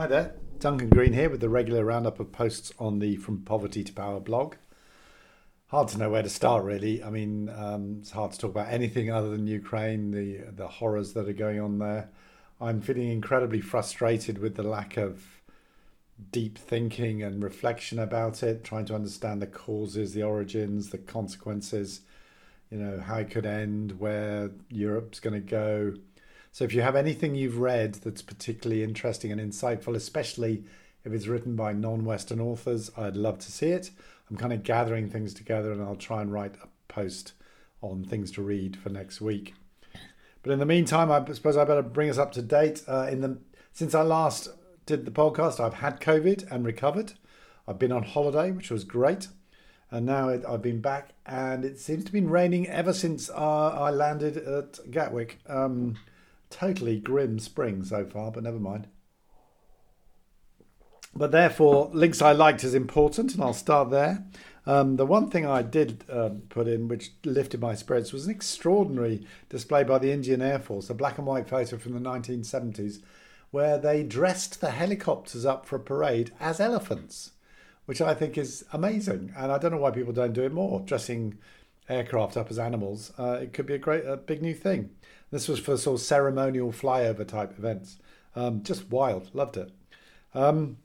Hi there, Duncan Green here with the regular roundup of posts on the From Poverty to Power blog. Hard to know where to start, really. I mean, um, it's hard to talk about anything other than Ukraine, the the horrors that are going on there. I'm feeling incredibly frustrated with the lack of deep thinking and reflection about it, trying to understand the causes, the origins, the consequences, you know, how it could end, where Europe's going to go so if you have anything you've read that's particularly interesting and insightful, especially if it's written by non Western authors, I'd love to see it. I'm kind of gathering things together and I'll try and write a post on things to read for next week. But in the meantime, I suppose I better bring us up to date. Uh, in the since I last did the podcast, I've had COVID and recovered. I've been on holiday, which was great, and now it, I've been back, and it seems to been raining ever since uh, I landed at Gatwick. Um, totally grim spring so far, but never mind. But therefore, links I liked is important, and I'll start there. Um, the one thing I did uh, put in, which lifted my spirits, was an extraordinary display by the Indian Air Force, a black and white photo from the 1970s, where they dressed the helicopters up for a parade as elephants, which I think is amazing. And I don't know why people don't do it more, dressing aircraft up as animals. Uh, it could be a great, a big new thing. This was for sort of ceremonial flyover type events. Um, just wild, loved it. Um,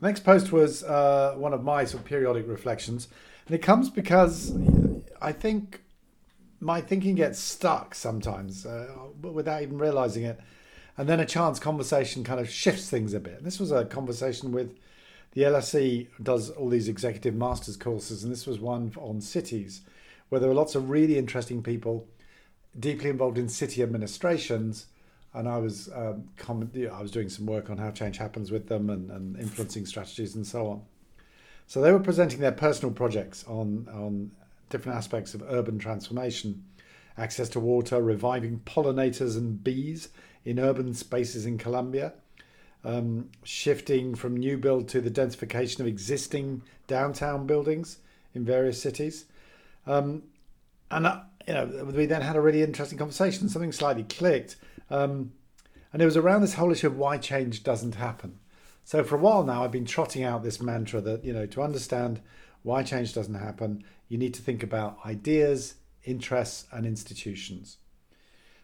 next post was uh, one of my sort of periodic reflections, and it comes because I think my thinking gets stuck sometimes uh, without even realizing it, and then a chance conversation kind of shifts things a bit. This was a conversation with the LSE does all these executive masters courses, and this was one on cities, where there were lots of really interesting people deeply involved in city administrations, and I was um, I was doing some work on how change happens with them and, and influencing strategies and so on. So they were presenting their personal projects on on different aspects of urban transformation, access to water, reviving pollinators and bees in urban spaces in Colombia, um, shifting from new build to the densification of existing downtown buildings in various cities. Um, and uh, you know, we then had a really interesting conversation. Something slightly clicked, um, and it was around this whole issue of why change doesn't happen. So for a while now, I've been trotting out this mantra that you know to understand why change doesn't happen, you need to think about ideas, interests, and institutions.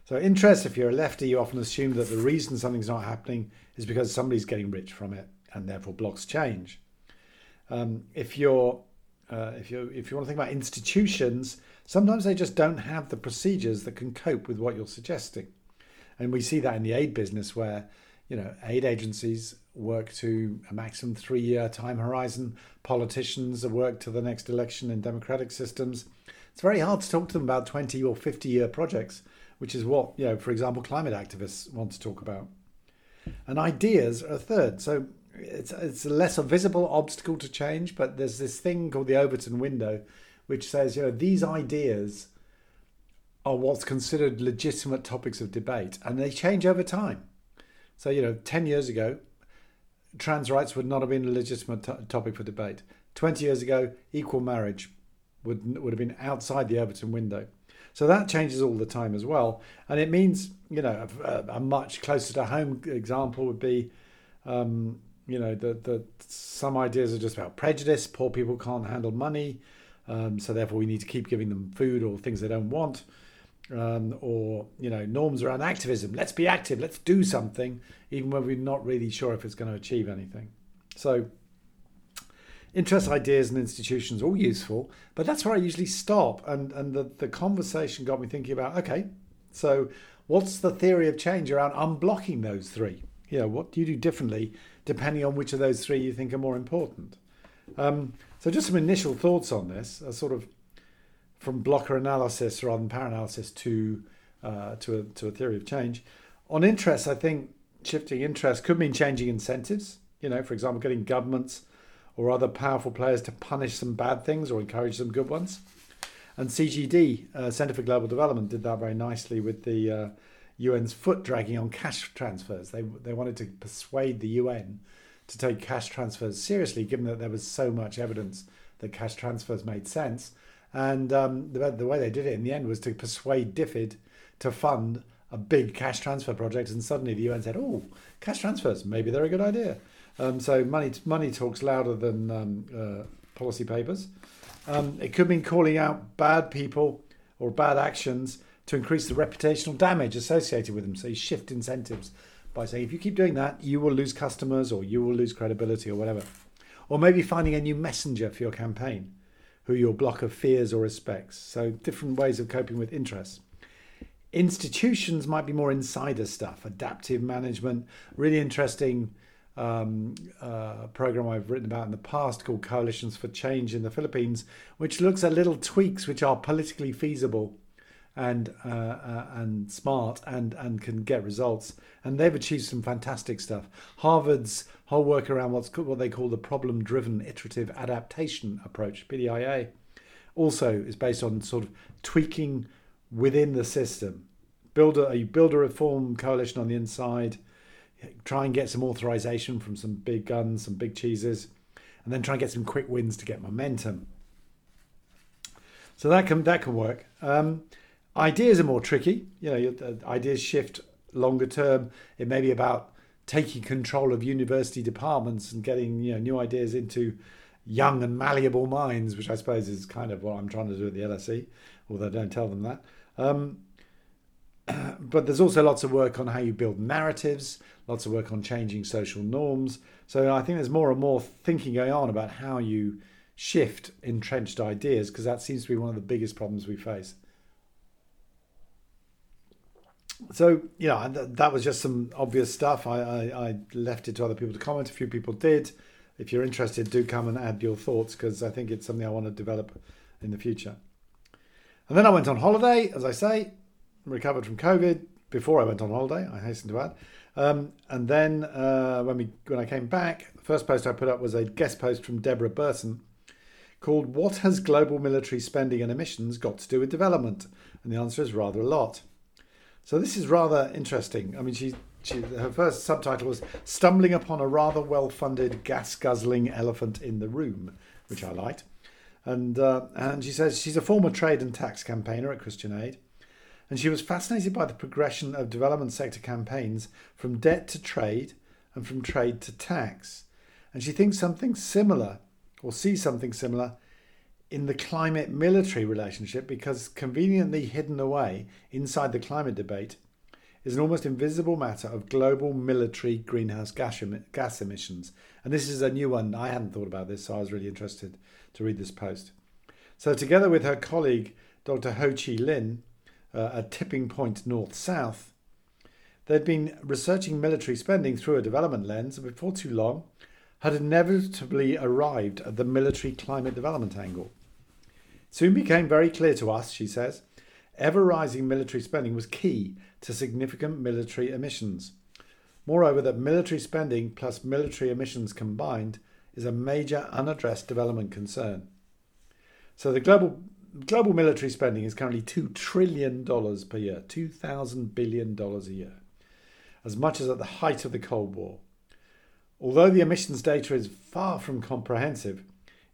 So interest, if you're a lefty, you often assume that the reason something's not happening is because somebody's getting rich from it, and therefore blocks change. Um, if you're uh, if you if you want to think about institutions, sometimes they just don't have the procedures that can cope with what you're suggesting, and we see that in the aid business where you know aid agencies work to a maximum three year time horizon. Politicians work to the next election in democratic systems. It's very hard to talk to them about 20 or 50 year projects, which is what, you know, for example, climate activists want to talk about. And ideas are a third. So it's it's a less a visible obstacle to change, but there's this thing called the Overton window, which says you know these ideas are what's considered legitimate topics of debate, and they change over time. So you know, ten years ago, trans rights would not have been a legitimate t- topic for debate. Twenty years ago, equal marriage would would have been outside the Overton window. So that changes all the time as well, and it means you know a, a much closer to home example would be um, you know that that some ideas are just about prejudice. Poor people can't handle money, um, so therefore we need to keep giving them food or things they don't want. Um, or you know norms around activism. Let's be active. Let's do something, even when we're not really sure if it's going to achieve anything. So, interest, ideas, and institutions all useful, but that's where I usually stop. And and the the conversation got me thinking about okay, so what's the theory of change around unblocking those three? You know, what do you do differently depending on which of those three you think are more important. Um, so, just some initial thoughts on this, a sort of from blocker analysis rather than power analysis to uh, to a, to a theory of change. On interest, I think shifting interest could mean changing incentives. You know, for example, getting governments or other powerful players to punish some bad things or encourage some good ones. And CGD, uh, Centre for Global Development, did that very nicely with the uh, UN's foot dragging on cash transfers. They they wanted to persuade the UN to take cash transfers seriously, given that there was so much evidence that cash transfers made sense. And um, the, the way they did it in the end was to persuade DFID to fund a big cash transfer project, and suddenly the UN said, "Oh, cash transfers, maybe they're a good idea." Um, so money money talks louder than um, uh, policy papers. Um, it could mean calling out bad people or bad actions to increase the reputational damage associated with them. So you shift incentives by saying, if you keep doing that, you will lose customers or you will lose credibility or whatever. Or maybe finding a new messenger for your campaign who your blocker fears or respects. So different ways of coping with interests. Institutions might be more insider stuff, adaptive management, really interesting um, uh, program I've written about in the past called Coalitions for Change in the Philippines, which looks at little tweaks which are politically feasible and uh, uh, and smart and and can get results. And they've achieved some fantastic stuff. Harvard's whole work around what's what they call the problem-driven iterative adaptation approach (PDIA) also is based on sort of tweaking within the system. Build a you build a reform coalition on the inside. Try and get some authorization from some big guns, some big cheeses, and then try and get some quick wins to get momentum. So that can that can work. Um, Ideas are more tricky. You know, uh, ideas shift longer term. It may be about taking control of university departments and getting you know new ideas into young and malleable minds, which I suppose is kind of what I'm trying to do at the LSE, although don't tell them that. Um, but there's also lots of work on how you build narratives, lots of work on changing social norms. So I think there's more and more thinking going on about how you shift entrenched ideas, because that seems to be one of the biggest problems we face so you know th- that was just some obvious stuff. I, I, I, left it to other people to comment. A few people did. If you're interested, do come and add your thoughts because I think it's something I want to develop in the future. And then I went on holiday, as I say, recovered from COVID before I went on holiday. I hasten to add. Um, and then uh, when we when I came back, the first post I put up was a guest post from Deborah Burton called "What has global military spending and emissions got to do with development?" And the answer is rather a lot. So this is rather interesting. I mean, she, she her first subtitle was "Stumbling upon a rather well-funded gas-guzzling elephant in the room," which I liked. And uh, and she says she's a former trade and tax campaigner at Christian Aid, and she was fascinated by the progression of development sector campaigns from debt to trade and from trade to tax. And she thinks something similar, or sees something similar, in the climate military relationship because conveniently hidden away inside the climate debate is an almost invisible matter of global military greenhouse gas, gas emissions. And this is a new one. I hadn't thought about this, so I was really interested to read this post. So, together with her colleague, Dr. Ho Chi Lin, uh, at Tipping Point North South, they'd been researching military spending through a development lens, and before too long, had inevitably arrived at the military climate development angle. It soon became very clear to us, she says, ever rising military spending was key to significant military emissions. Moreover, that military spending plus military emissions combined is a major unaddressed development concern. So the global global military spending is currently $2 trillion per year, $2,000 billion a year, as much as at the height of the Cold War. Although the emissions data is far from comprehensive,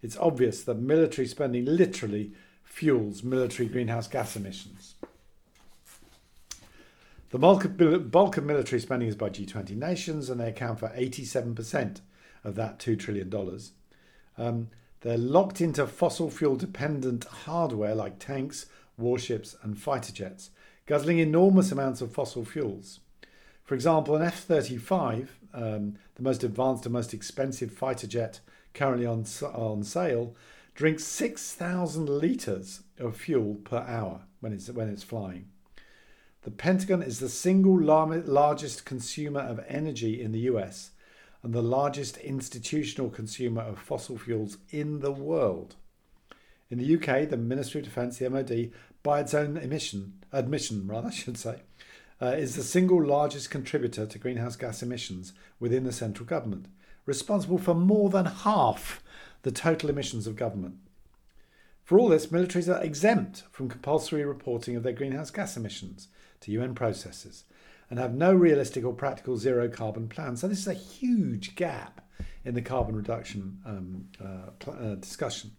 it's obvious that military spending literally fuels military greenhouse gas emissions. The bulk of, military spending is by G20 nations, and they account for 87% of that $2 trillion. Um, they're locked into fossil fuel dependent hardware like tanks, warships, and fighter jets, guzzling enormous amounts of fossil fuels. For example, an F 35, um, the most advanced and most expensive fighter jet currently on, on sale, drinks 6,000 litres of fuel per hour when it's, when it's flying. The Pentagon is the single largest consumer of energy in the US and the largest institutional consumer of fossil fuels in the world. In the UK, the Ministry of Defence, the MOD, by its own emission, admission, rather, I should say, uh, is the single largest contributor to greenhouse gas emissions within the central government, responsible for more than half the total emissions of government. For all this, militaries are exempt from compulsory reporting of their greenhouse gas emissions to UN processes and have no realistic or practical zero carbon plan. So, this is a huge gap in the carbon reduction um, uh, uh, discussion.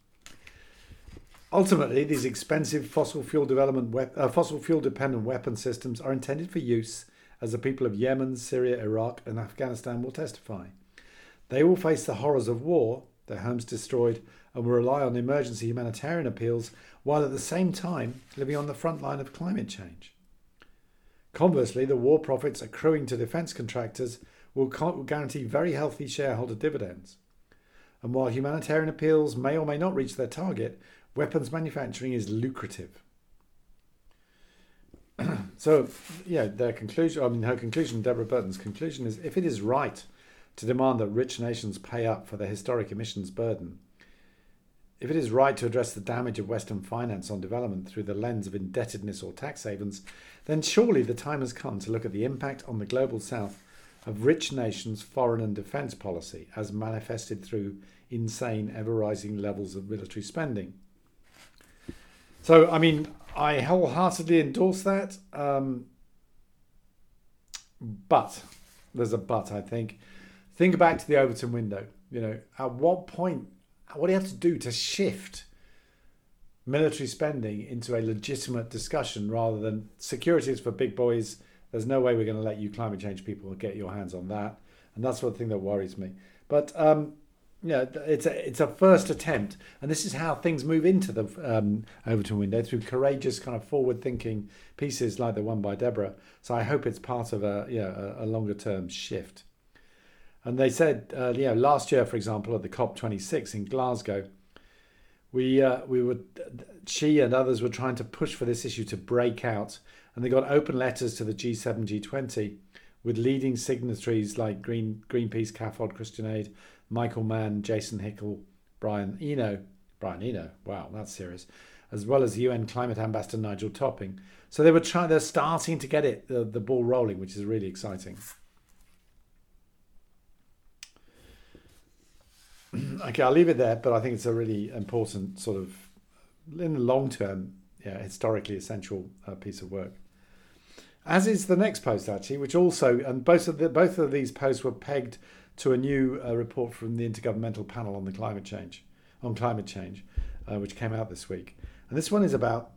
Ultimately, these expensive fossil fuel development, uh, fossil fuel dependent weapon systems are intended for use, as the people of Yemen, Syria, Iraq, and Afghanistan will testify. They will face the horrors of war, their homes destroyed, and will rely on emergency humanitarian appeals while at the same time living on the front line of climate change. Conversely, the war profits accruing to defence contractors will guarantee very healthy shareholder dividends. And while humanitarian appeals may or may not reach their target, weapons manufacturing is lucrative. so, yeah, their conclusion, I mean, her conclusion, Deborah Burton's conclusion is if it is right to demand that rich nations pay up for their historic emissions burden, if it is right to address the damage of Western finance on development through the lens of indebtedness or tax havens, then surely the time has come to look at the impact on the global south of rich nations' foreign and defence policy as manifested through insane, ever rising levels of military spending. So, I mean, I wholeheartedly endorse that. Um, but there's a but, I think. Think back to the Overton window. You know, at what point, what do you have to do to shift military spending into a legitimate discussion rather than security is for big boys? There's no way we're going to let you climate change people get your hands on that. And that's the thing that worries me. But um, yeah, it's a it's a first attempt, and this is how things move into the um, Overton window through courageous kind of forward thinking pieces like the one by Deborah. So I hope it's part of a yeah a, a longer term shift. And they said, uh, you know, last year, for example, at the COP twenty six in Glasgow, we uh, we were she and others were trying to push for this issue to break out, and they got open letters to the G seven G twenty with leading signatories like Green Greenpeace, CAFOD, Christian Aid Michael Mann, Jason Hickel, Brian Eno, Brian Eno, wow, that's serious, as well as UN Climate Ambassador Nigel Topping. So they were trying, they're starting to get it, the, the ball rolling, which is really exciting. okay, I'll leave it there, but I think it's a really important sort of, in the long term, yeah, historically essential uh, piece of work. As is the next post actually, which also, and both of the, both of these posts were pegged to a new uh, report from the Intergovernmental Panel on the Climate Change, on climate change, uh, which came out this week. And this one is about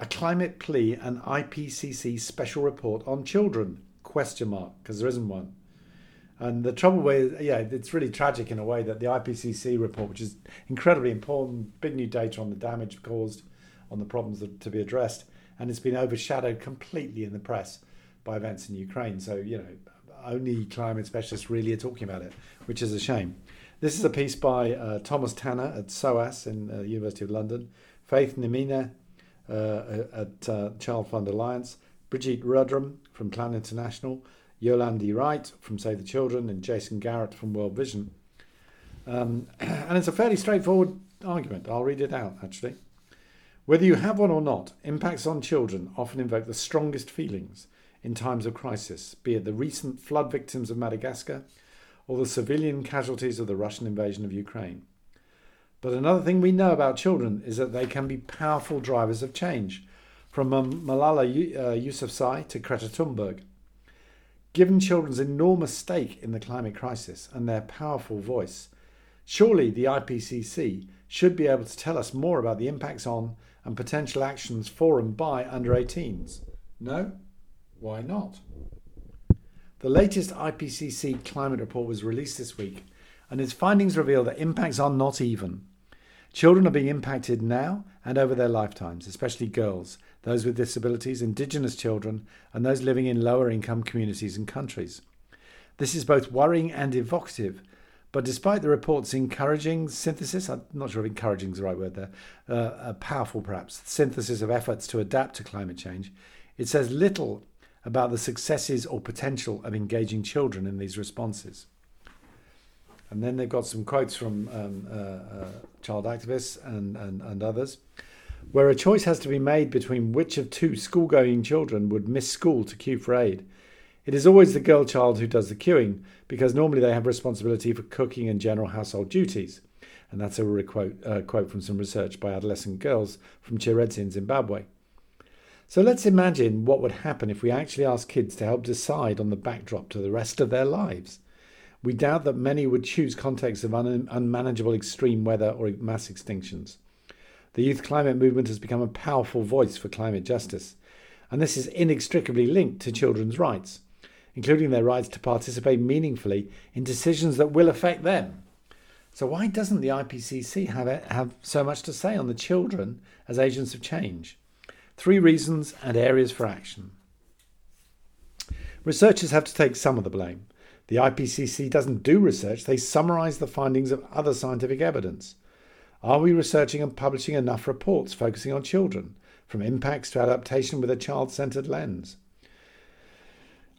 a climate plea and IPCC special report on children? Question mark because there isn't one. And the trouble with, yeah, it's really tragic in a way that the IPCC report, which is incredibly important, big new data on the damage caused, on the problems that, to be addressed, and it's been overshadowed completely in the press by events in Ukraine. So, you know, only climate specialists really are talking about it, which is a shame. This is a piece by uh, Thomas Tanner at SOAS in uh, the University of London, Faith Nemina uh, at uh, Child Fund Alliance, Brigitte Rudram from Plan International, Yolande Wright from Save the Children, and Jason Garrett from World Vision. Um, and it's a fairly straightforward argument. I'll read it out actually. Whether you have one or not, impacts on children often invoke the strongest feelings in times of crisis, be it the recent flood victims of Madagascar or the civilian casualties of the Russian invasion of Ukraine. But another thing we know about children is that they can be powerful drivers of change, from Malala uh, Yousafzai to Greta Thunberg. Given children's enormous stake in the climate crisis and their powerful voice, surely the IPCC should be able to tell us more about the impacts on and potential actions for and by under 18s. No? Why not? The latest IPCC climate report was released this week, and its findings reveal that impacts are not even. Children are being impacted now and over their lifetimes, especially girls, those with disabilities, Indigenous children, and those living in lower income communities and countries. This is both worrying and evocative, but despite the report's encouraging synthesis, I'm not sure if encouraging is the right word there, uh, powerful perhaps, synthesis of efforts to adapt to climate change, it says little about the successes or potential of engaging children in these responses. And then they've got some quotes from um, uh, uh, child activists and, and, and others, where a choice has to be made between which of two school going children would miss school to queue for aid. It is always the girl child who does the queuing because normally they have responsibility for cooking and general household duties. And that's a quote, uh, quote from some research by adolescent girls from Chiredzi in Zimbabwe. So let's imagine what would happen if we actually asked kids to help decide on the backdrop to the rest of their lives. We doubt that many would choose contexts of un- unmanageable extreme weather or mass extinctions. the youth climate movement has become a powerful voice for climate justice, and this is inextricably linked to children's rights, including their rights to participate meaningfully in decisions that will affect them. So, why doesn't the IPCC have, have so much to say on the children as agents of change? Three reasons and areas for action. Researchers have to take some of the blame. The IPCC doesn't do research, they summarise the findings of other scientific evidence. Are we researching and publishing enough reports focusing on children, from impacts to adaptation with a child centred lens?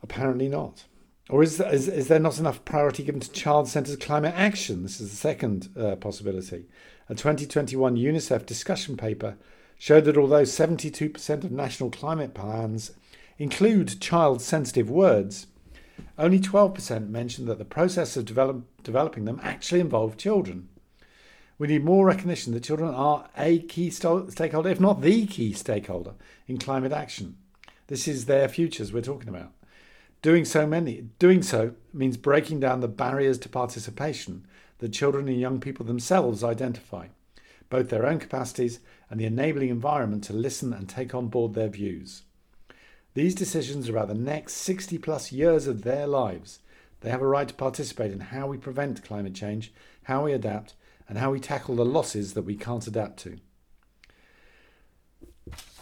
Apparently not. Or is, is, is, there not enough priority given to child centred climate action? This is the second uh, possibility. A 2021 UNICEF discussion paper showed that although 72% of national climate plans include child sensitive words, only 12% mentioned that the process of develop, developing them actually involved children. We need more recognition that children are a key stakeholder, if not the key stakeholder, in climate action. This is their futures we're talking about. Doing so many doing so means breaking down the barriers to participation that children and young people themselves identify, both their own capacities and the enabling environment to listen and take on board their views. These decisions are about the next 60 plus years of their lives. They have a right to participate in how we prevent climate change, how we adapt, and how we tackle the losses that we can't adapt to.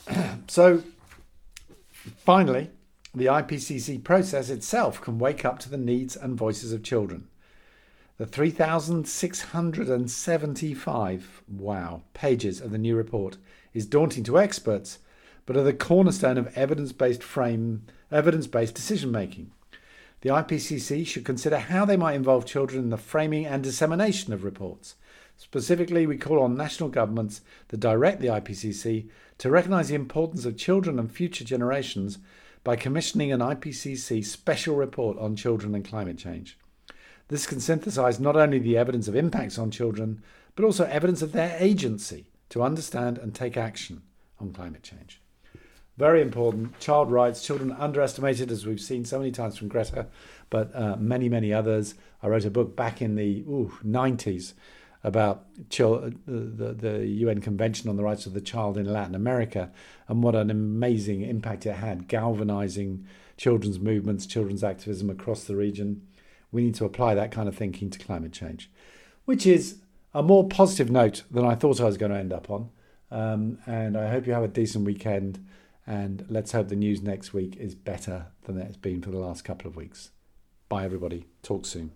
so, finally, the IPCC process itself can wake up to the needs and voices of children. The 3,675 wow pages of the new report is daunting to experts but are the cornerstone of evidence-based frame evidence-based decision making. The IPCC should consider how they might involve children in the framing and dissemination of reports. Specifically, we call on national governments that direct the IPCC to recognise the importance of children and future generations by commissioning an IPCC special report on children and climate change. This can synthesise not only the evidence of impacts on children, but also evidence of their agency to understand and take action on climate change. Very important. Child rights, children underestimated, as we've seen so many times from Greta, but uh, many, many others. I wrote a book back in the ooh, 90s about the, the, the UN Convention on the Rights of the Child in Latin America and what an amazing impact it had, galvanizing children's movements, children's activism across the region. We need to apply that kind of thinking to climate change, which is a more positive note than I thought I was going to end up on. Um, and I hope you have a decent weekend. And let's hope the news next week is better than it's been for the last couple of weeks. Bye, everybody. Talk soon.